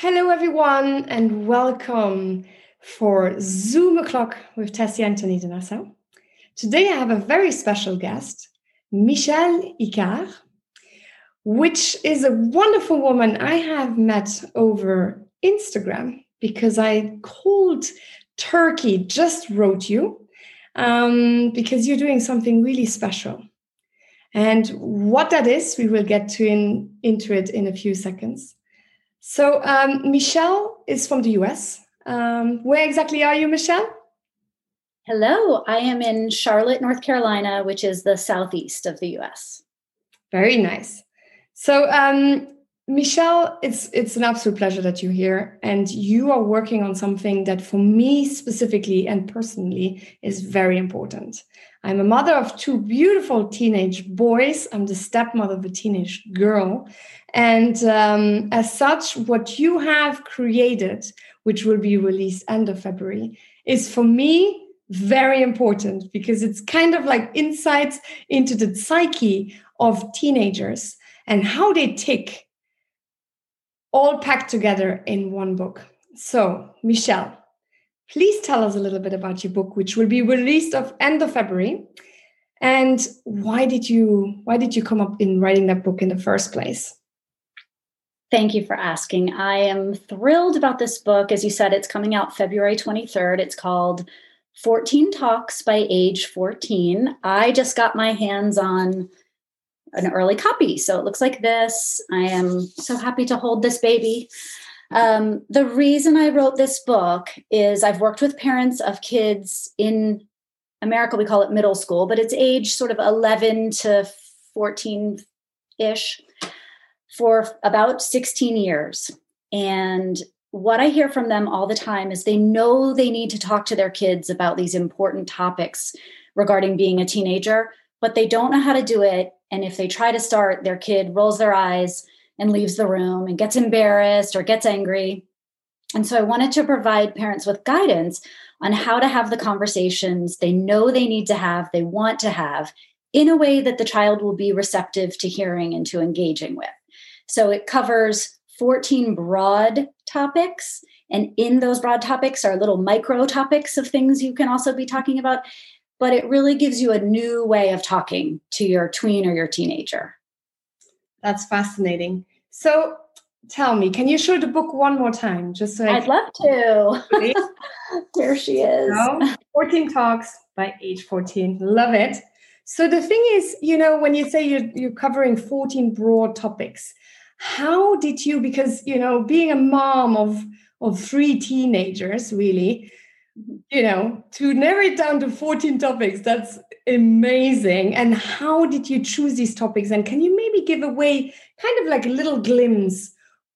Hello, everyone, and welcome for Zoom O'Clock with Tessy Antony de Nassau. Today, I have a very special guest, Michelle Icard, which is a wonderful woman I have met over Instagram because I called Turkey, just wrote you, um, because you're doing something really special. And what that is, we will get to in, into it in a few seconds. So um, Michelle is from the US. Um, where exactly are you, Michelle? Hello, I am in Charlotte, North Carolina, which is the southeast of the US. Very nice. So, um, Michelle, it's it's an absolute pleasure that you're here, and you are working on something that, for me specifically and personally, is very important. I'm a mother of two beautiful teenage boys. I'm the stepmother of a teenage girl, and um, as such, what you have created, which will be released end of February, is for me very important because it's kind of like insights into the psyche of teenagers and how they tick all packed together in one book. So, Michelle, please tell us a little bit about your book, which will be released of end of February. And why did you why did you come up in writing that book in the first place? Thank you for asking. I am thrilled about this book. As you said, it's coming out February 23rd. It's called 14 Talks by Age 14. I just got my hands on an early copy. So it looks like this. I am so happy to hold this baby. Um, the reason I wrote this book is I've worked with parents of kids in America, we call it middle school, but it's age sort of 11 to 14 ish for about 16 years. And what I hear from them all the time is they know they need to talk to their kids about these important topics regarding being a teenager, but they don't know how to do it. And if they try to start, their kid rolls their eyes and leaves the room and gets embarrassed or gets angry. And so I wanted to provide parents with guidance on how to have the conversations they know they need to have, they want to have, in a way that the child will be receptive to hearing and to engaging with. So it covers 14 broad topics. And in those broad topics are little micro topics of things you can also be talking about. But it really gives you a new way of talking to your tween or your teenager. That's fascinating. So tell me, can you show the book one more time? Just so I I'd love to. there she is. 14 Talks by age 14. Love it. So the thing is, you know, when you say you're, you're covering 14 broad topics, how did you because you know being a mom of of three teenagers really Mm-hmm. you know to narrow it down to 14 topics that's amazing. And how did you choose these topics? And can you maybe give away kind of like a little glimpse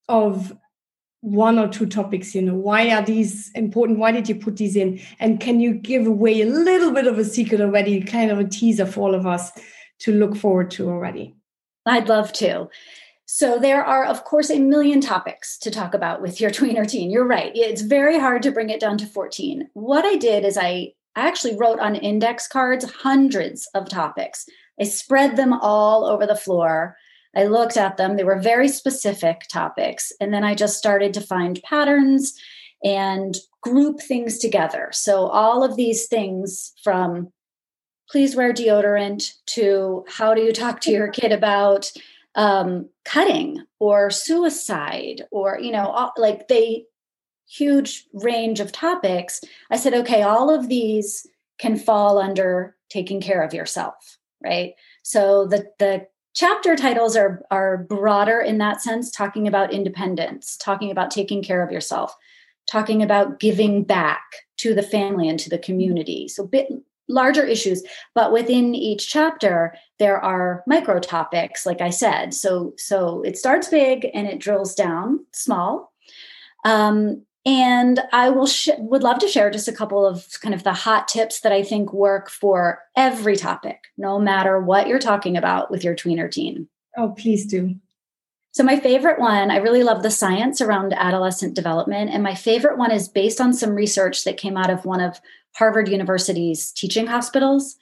of one or two topics you know why are these important? Why did you put these in? And can you give away a little bit of a secret already kind of a teaser for all of us to look forward to already? I'd love to so there are, of course, a million topics to talk about with your tween or teen. You're right. It's very hard to bring it down to 14. What I did is I actually wrote on index cards hundreds of topics. I spread them all over the floor. I looked at them. They were very specific topics. And then I just started to find patterns and group things together. So all of these things from please wear deodorant to how do you talk to your kid about um, cutting or suicide or you know all, like they huge range of topics i said okay all of these can fall under taking care of yourself right? So the the chapter titles are are broader in that sense talking about independence talking about taking care of yourself talking about giving back to the family and to the community. So bit larger issues but within each chapter there are micro topics like i said. So so it starts big and it drills down small. Um, and i will sh- would love to share just a couple of kind of the hot tips that i think work for every topic no matter what you're talking about with your tweener teen. Oh please do so, my favorite one, I really love the science around adolescent development. And my favorite one is based on some research that came out of one of Harvard University's teaching hospitals,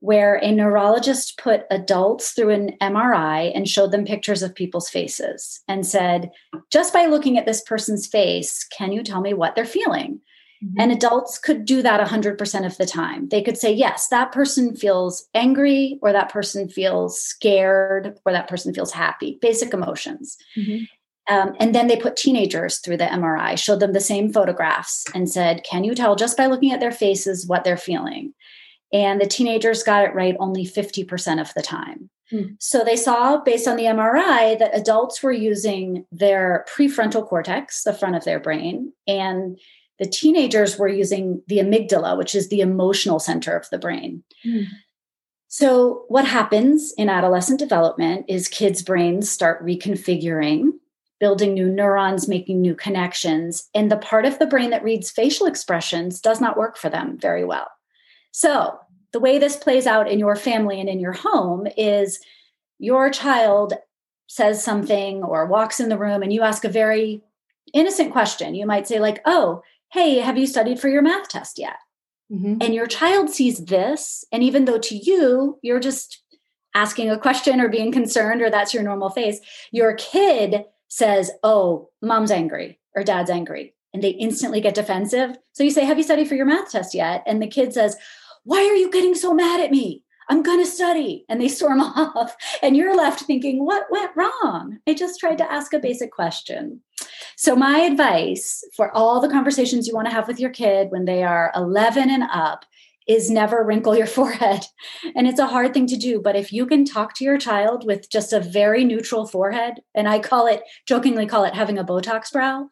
where a neurologist put adults through an MRI and showed them pictures of people's faces and said, just by looking at this person's face, can you tell me what they're feeling? Mm-hmm. And adults could do that 100% of the time. They could say, yes, that person feels angry, or that person feels scared, or that person feels happy, basic emotions. Mm-hmm. Um, and then they put teenagers through the MRI, showed them the same photographs, and said, Can you tell just by looking at their faces what they're feeling? And the teenagers got it right only 50% of the time. Mm. So they saw, based on the MRI, that adults were using their prefrontal cortex, the front of their brain, and the teenagers were using the amygdala, which is the emotional center of the brain. Mm. So, what happens in adolescent development is kids' brains start reconfiguring, building new neurons, making new connections, and the part of the brain that reads facial expressions does not work for them very well. So, the way this plays out in your family and in your home is your child says something or walks in the room and you ask a very innocent question. You might say, like, oh, hey, have you studied for your math test yet? Mm-hmm. And your child sees this. And even though to you, you're just asking a question or being concerned, or that's your normal face, your kid says, oh, mom's angry or dad's angry. And they instantly get defensive. So you say, Have you studied for your math test yet? And the kid says, Why are you getting so mad at me? I'm going to study. And they storm off. And you're left thinking, What went wrong? I just tried to ask a basic question. So, my advice for all the conversations you want to have with your kid when they are 11 and up is never wrinkle your forehead. And it's a hard thing to do. But if you can talk to your child with just a very neutral forehead, and I call it, jokingly call it having a Botox brow.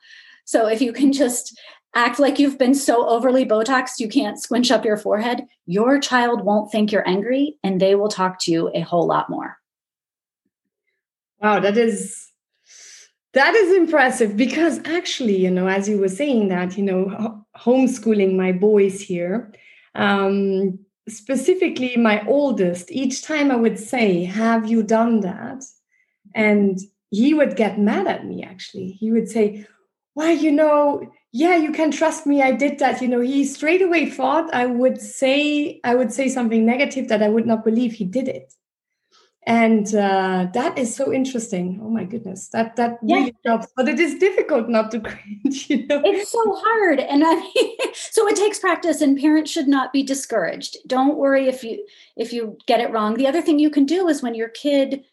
So if you can just act like you've been so overly Botoxed you can't squinch up your forehead, your child won't think you're angry and they will talk to you a whole lot more. Wow, that is that is impressive because actually, you know, as you were saying that, you know, homeschooling my boys here, um, specifically my oldest, each time I would say, Have you done that? And he would get mad at me, actually. He would say, Well, you know, yeah, you can trust me. I did that. You know, he straight away thought I would say, I would say something negative that I would not believe he did it and uh, that is so interesting. Oh my goodness. That that yeah. really helps. But it is difficult not to cringe you know? It's so hard. And i mean so it takes practice and parents should not be discouraged. Don't worry if you if you get it wrong. The other thing you can do is when your kid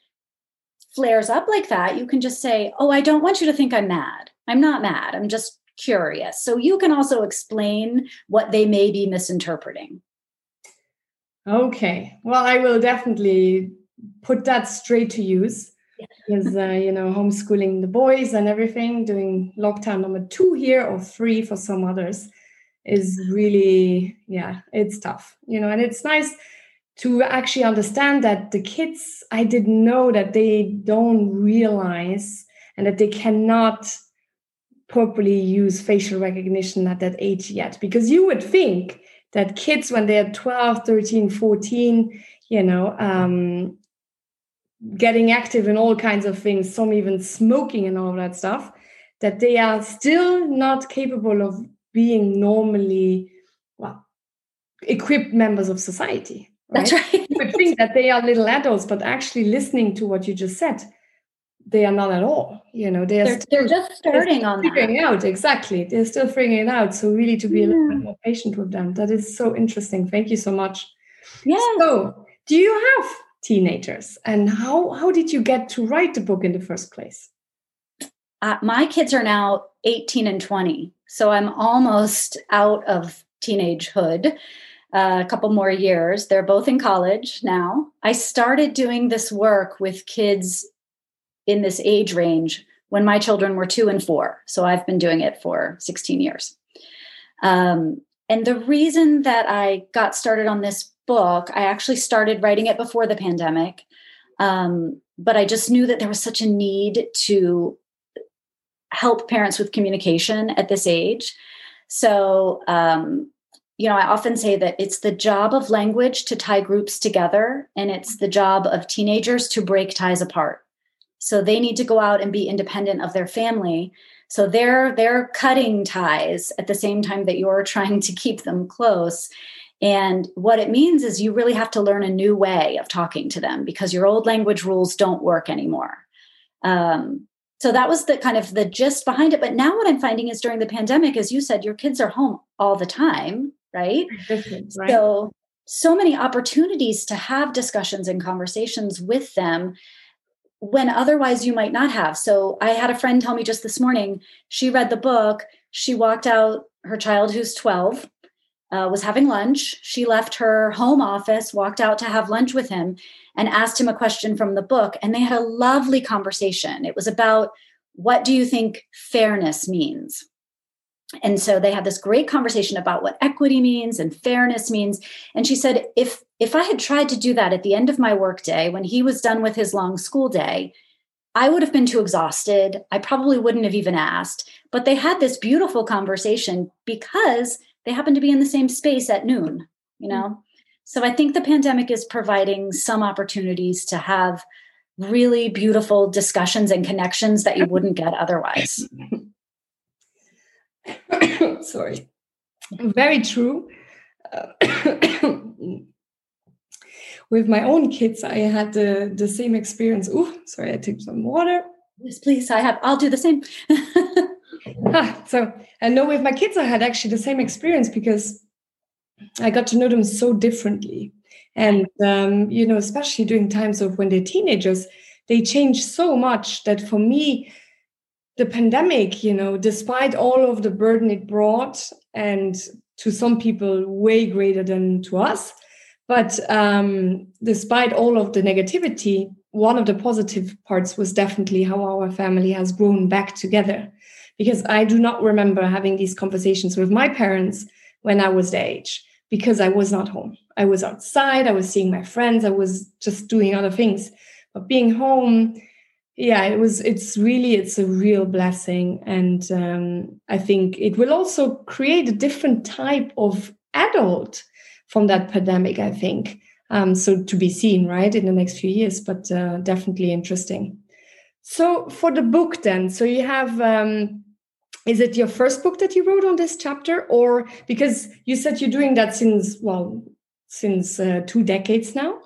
flares up like that you can just say oh i don't want you to think i'm mad. I'm not mad. I'm just curious. So you can also explain what they may be misinterpreting. Okay. Well i will definitely put that straight to use. Because uh, you know homeschooling the boys and everything doing lockdown number two here or three for some others is really yeah it's tough you know and it's nice to actually understand that the kids i didn't know that they don't realize and that they cannot properly use facial recognition at that age yet. Because you would think that kids when they're 12 13 14 you know um, getting active in all kinds of things, some even smoking and all that stuff, that they are still not capable of being normally, well, equipped members of society. Right? That's right. you would think that they are little adults, but actually listening to what you just said, they are not at all. You know, they are they're, still, they're just starting they're on figuring that. out exactly. They're still figuring it out. So really, to be yeah. a little bit hmm. more patient with them. That is so interesting. Thank you so much. Yeah. So, do you have teenagers? And how how did you get to write the book in the first place? Uh, my kids are now 18 and 20 so i'm almost out of teenagehood uh, a couple more years. They're both in college now. I started doing this work with kids in this age range when my children were two and four so i've been doing it for 16 years. Um, and the reason that i got started on this book. I actually started writing it before the pandemic, um, but I just knew that there was such a need to help parents with communication at this age. So, um, you know, I often say that it's the job of language to tie groups together, and it's the job of teenagers to break ties apart. So they need to go out and be independent of their family. So they're they're cutting ties at the same time that you're trying to keep them close And what it means is you really have to learn a new way of talking to them because your old language rules don't work anymore. Um, so that was the kind of the gist behind it. But now what I'm finding is during the pandemic, as you said, your kids are home all the time, right? right? So so many opportunities to have discussions and conversations with them when otherwise you might not have. So I had a friend tell me just this morning, she read the book, she walked out her child who's 12 uh, was having lunch. She left her home office, walked out to have lunch with him, and asked him a question from the book. And they had a lovely conversation. It was about what do you think fairness means? And so they had this great conversation about what equity means and fairness means. And she said, if if I had tried to do that at the end of my workday when he was done with his long school day, I would have been too exhausted. I probably wouldn't have even asked. But they had this beautiful conversation because they happen to be in the same space at noon, you know? Mm-hmm. So I think the pandemic is providing some opportunities to have really beautiful discussions and connections that you wouldn't get otherwise. Sorry. Very true. Uh, with my own kids, I had the, the same experience. Oh, sorry, I took some water. Yes, please. I have. I'll do the same. so I know with my kids, I had actually the same experience because I got to know them so differently. And, um, you know, especially during times of when they're teenagers, they change so much that for me, the pandemic, you know, despite all of the burden it brought, and to some people, way greater than to us, but um, despite all of the negativity, one of the positive parts was definitely how our family has grown back together because I do not remember having these conversations with my parents when I was their age because I was not home. I was outside, I was seeing my friends, I was just doing other things. But being home, yeah, it was, it's really, it's a real blessing. And um, I think it will also create a different type of adult from that pandemic, I think. Um, so to be seen, right, in the next few years, but uh, definitely interesting. So for the book, then, so you have um, is it your first book that you wrote on this chapter or because you said you're doing that since well since uh, two decades now.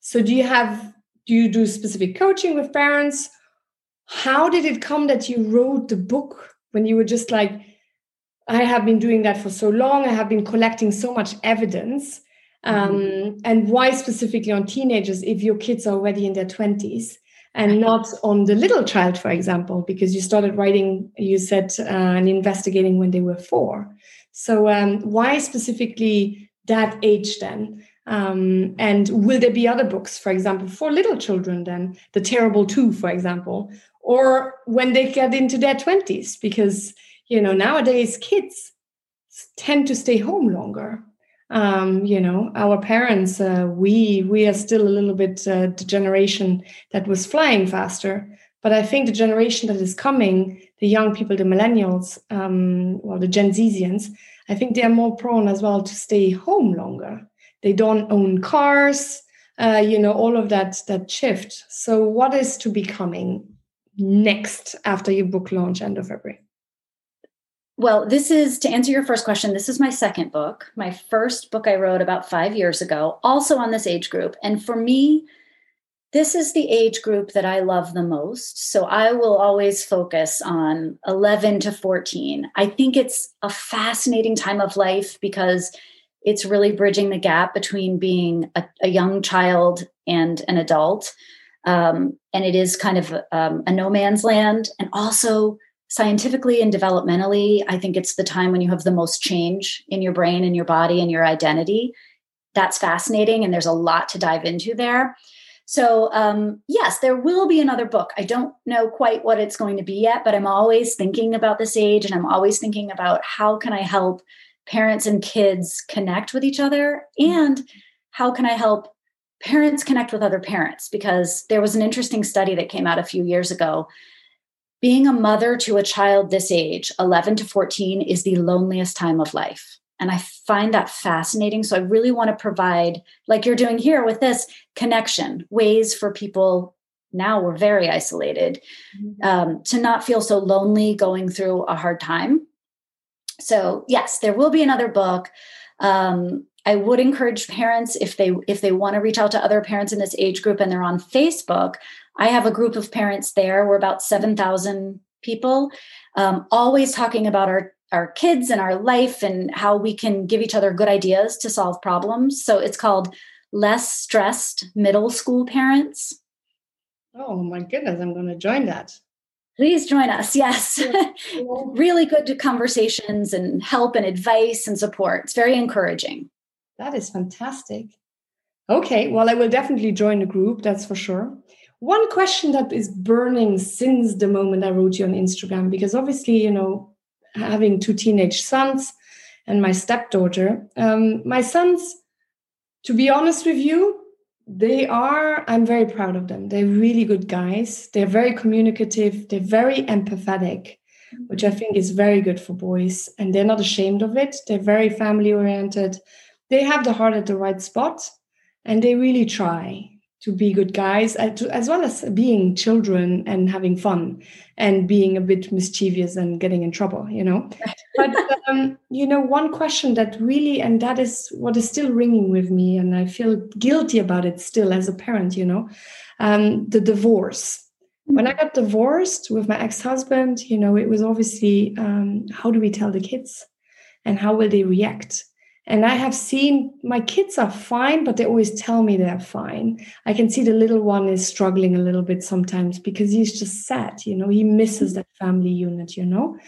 So do you have do you do specific coaching with parents? How did it come that you wrote the book when you were just like i have been doing that for so long i have been collecting so much evidence um, mm-hmm. and why specifically on teenagers if your kids are already in their 20s and not on the little child, for example, because you started writing, you said, uh, and investigating when they were four. So, um, why specifically that age then? Um, and will there be other books, for example, for little children then, The Terrible Two, for example, or when they get into their 20s? Because, you know, nowadays kids tend to stay home longer um, you know our parents uh, we we are still a little bit uh, the generation that was flying faster. But i think the generation that is coming the young people the millennials um, well the gen zians i think they are more prone as well to stay home longer. They don't own cars uh, you know all of that that shift. So what is to be coming next after your book launch end of february well, this is to answer your first question. This is my second book. My first book I wrote about five years ago, also on this age group. And for me, this is the age group that I love the most. So I will always focus on 11 to 14. I think it's a fascinating time of life because it's really bridging the gap between being a, a young child and an adult. Um, and it is kind of um, a no man's land. And also, scientifically and developmentally, I think it's the time when you have the most change in your brain and your body and your identity. That's fascinating, and there's a lot to dive into there. So, um, yes, there will be another book. I don't know quite what it's going to be yet, but I'm always thinking about this age and I'm always thinking about how can I help parents and kids connect with each other and how can I help parents connect with other parents because there was an interesting study that came out a few years ago being a mother to a child this age, 11 to 14, is the loneliest time of life. And I find that fascinating. So I really want to provide, like you're doing here with this connection, ways for people now we're very isolated mm-hmm. um, to not feel so lonely going through a hard time. So, yes, there will be another book. Um, I would encourage parents if they if they want to reach out to other parents in this age group and they're on Facebook. I have a group of parents there. We're about seven thousand people, um, always talking about our our kids and our life and how we can give each other good ideas to solve problems. So it's called Less Stressed Middle School Parents. Oh my goodness, I'm going to join that. Please join us. Yes. really good conversations and help and advice and support. It's very encouraging. That is fantastic. Okay, well, I will definitely join the group, that's for sure. One question that is burning since the moment I wrote you on Instagram, because obviously, you know, having two teenage sons and my stepdaughter, um, my sons, to be honest with you, they are, I'm very proud of them. They're really good guys. They're very communicative, they're very empathetic which I think is very good for boys. And they're not ashamed of it. They're very family oriented they have the heart at the right spot and they really try to be good guys as well as being children and having fun and being a bit mischievous and getting in trouble you know? But um, you know one question that really and that is what is still ringing with me and i feel guilty about it still as a parent you know um, the divorce. When i got divorced with my ex-husband you know it was obviously um, how do we tell the kids and how will they react and I have seen my kids are fine, but they always tell me they're fine. I can see the little one is struggling a little bit sometimes because he's just sad, you know, he misses that family unit, you know.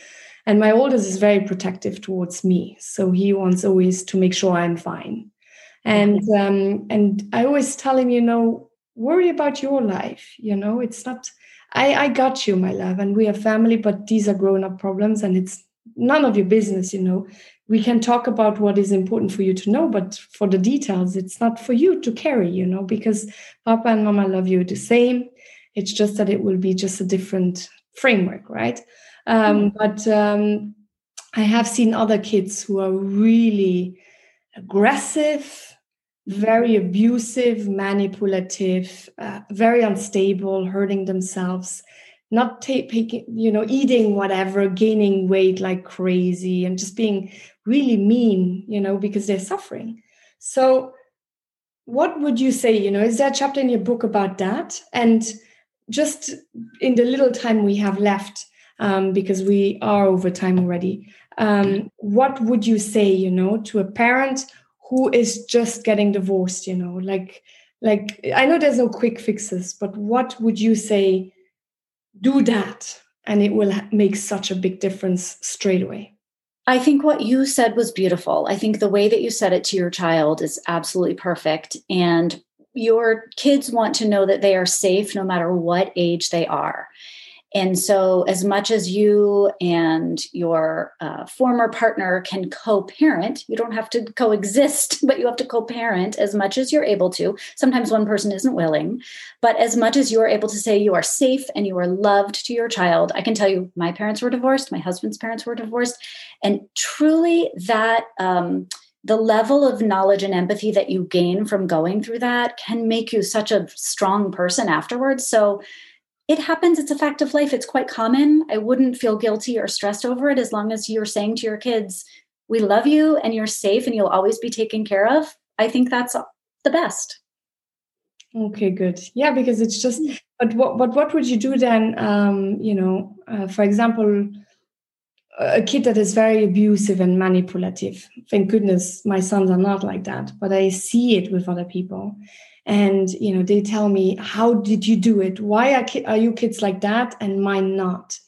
And my oldest is very protective towards me. So he wants always to make sure I'm fine. And um, and I always tell him, you know, worry about your life. You know, it's not I, I got you, my love, and we are family, but these are grown-up problems and it's none of your business, you know. We can talk about what is important for you to know but for the details it's not for you to carry you know because papa and mama love you the same. It's just that it will be just a different framework right? Um, mm-hmm. but um, i have seen other kids who are really aggressive very abusive manipulative uh, very unstable hurting themselves not taking you know eating whatever gaining weight like crazy and just being really mean you know because they're suffering. So what would you say you know is there a chapter in your book about that? And just in the little time we have left um, because we are over time already um, what would you say you know to a parent who is just getting divorced you know like like i know there's no quick fixes but what would you say do that and it will make such a big difference straight away I think what you said was beautiful. I think the way that you said it to your child is absolutely perfect. And your kids want to know that they are safe no matter what age they are. And so, as much as you and your uh, former partner can co parent, you don't have to coexist, but you have to co parent as much as you're able to. Sometimes one person isn't willing, but as much as you're able to say you are safe and you are loved to your child, I can tell you my parents were divorced, my husband's parents were divorced. And truly, that. Um, the level of knowledge and empathy that you gain from going through that can make you such a strong person afterwards. So, it happens. It's a fact of life. It's quite common. I wouldn't feel guilty or stressed over it as long as you're saying to your kids, we love you and you're safe and you'll always be taken care of. I think that's the best. Okay, good. Yeah, because it's just, mm. but what, but what would you do then? Um, you know, uh, for example, a kid that is very abusive and manipulative. Thank goodness my sons are not like that, but I see it with other people and you know they tell me how did you do it why are, ki- are you kids like that and mine not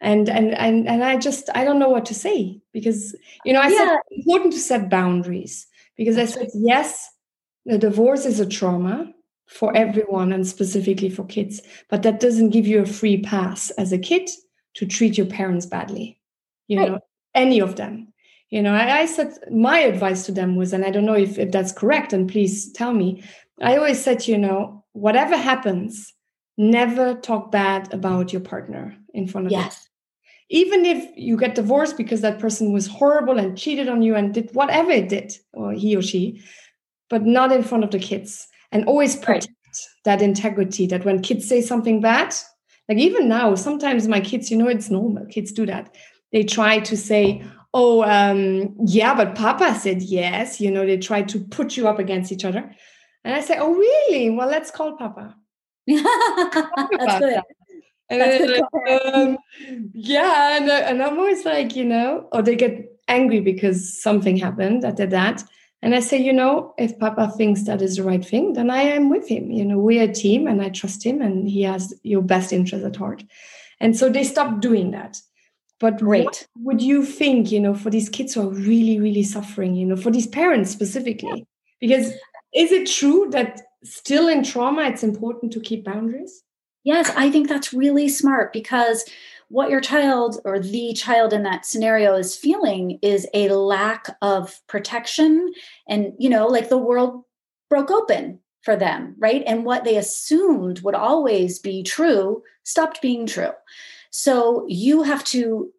and and and and i just i don't know what to say because you know i yeah. said it's important to set boundaries because i said yes the divorce is a trauma for everyone and specifically for kids but that doesn't give you a free pass as a kid to treat your parents badly you right. know any of them you know I, I, said my advice to them was and i don't know if, if that's correct and please tell me I always said, you know, whatever happens, never talk bad about your partner in front of yes. Them. Even if you get divorced because that person was horrible and cheated on you and did whatever it did, or he or she, but not in front of the kids. And always protect right. that integrity that when kids say something bad, like even now, sometimes my kids, you know, it's normal, kids do that. They try to say, oh, um, yeah, but Papa said yes. You know, they try to put you up against each other. And I say, oh, really? Well, let's call Papa. That's good. That. And um, yeah, and, uh, and I'm always like, you know, or they get angry because something happened at their dad. And I say, you know, if Papa thinks that is the right thing, then I am with him. You know, we're a team and I trust him and he has your best interest at heart. And so they stopped doing that. But Great. what would you think, you know, for these kids who are really, really suffering, you know, for these parents specifically? Because is it true that still in trauma, it's important to keep boundaries? Yes, I think that's really smart because what your child or the child in that scenario is feeling is a lack of protection and you know like the world broke open for them right and what they assumed would always be true stopped being true so you have to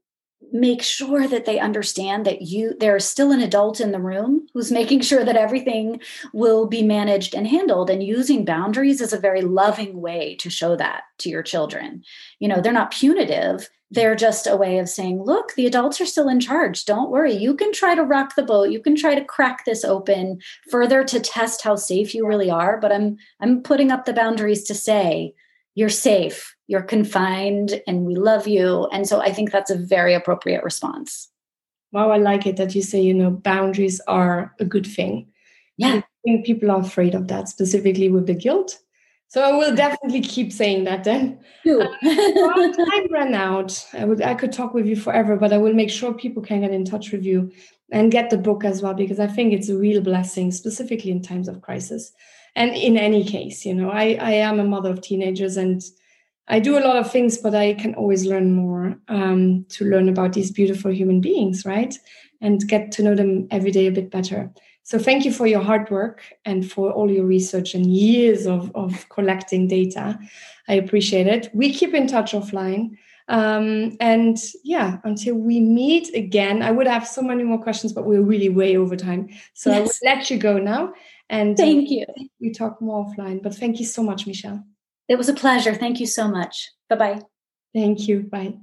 make sure that they understand that you there's still an adult in the room who's making sure that everything will be managed and handled and using boundaries is a very loving way to show that to your children. You know they're not punitive. They're just a way of saying look the adults are still in charge. Don't worry. You can try to rock the boat. You can try to crack this open further to test how safe you really are but i'm i'm putting up the boundaries to say you're safe you're confined and we love you. And so i think that's a very appropriate response. Wow i like it that you say you know boundaries are a good thing. Yeah. I think people are afraid of that specifically with the guilt. So i will definitely keep saying that then. Um, time ran out. I would i could talk with you forever but i will make sure people can get in touch with you and get the book as well because i think it's a real blessing specifically in times of crisis and in any case you know i i am a mother of teenagers and I do a lot of things, but I can always learn more um, to learn about these beautiful human beings, right? And get to know them every day a bit better. So thank you for your hard work and for all your research and years of, of collecting data. I appreciate it. We keep in touch offline. Um, and yeah, until we meet again, I would have so many more questions, but we're really way over time. So yes. I will let you go now. And uh, thank you. We talk more offline. But thank you so much, Michelle. It was a pleasure. Thank you so much. Bye bye. Thank you. Bye.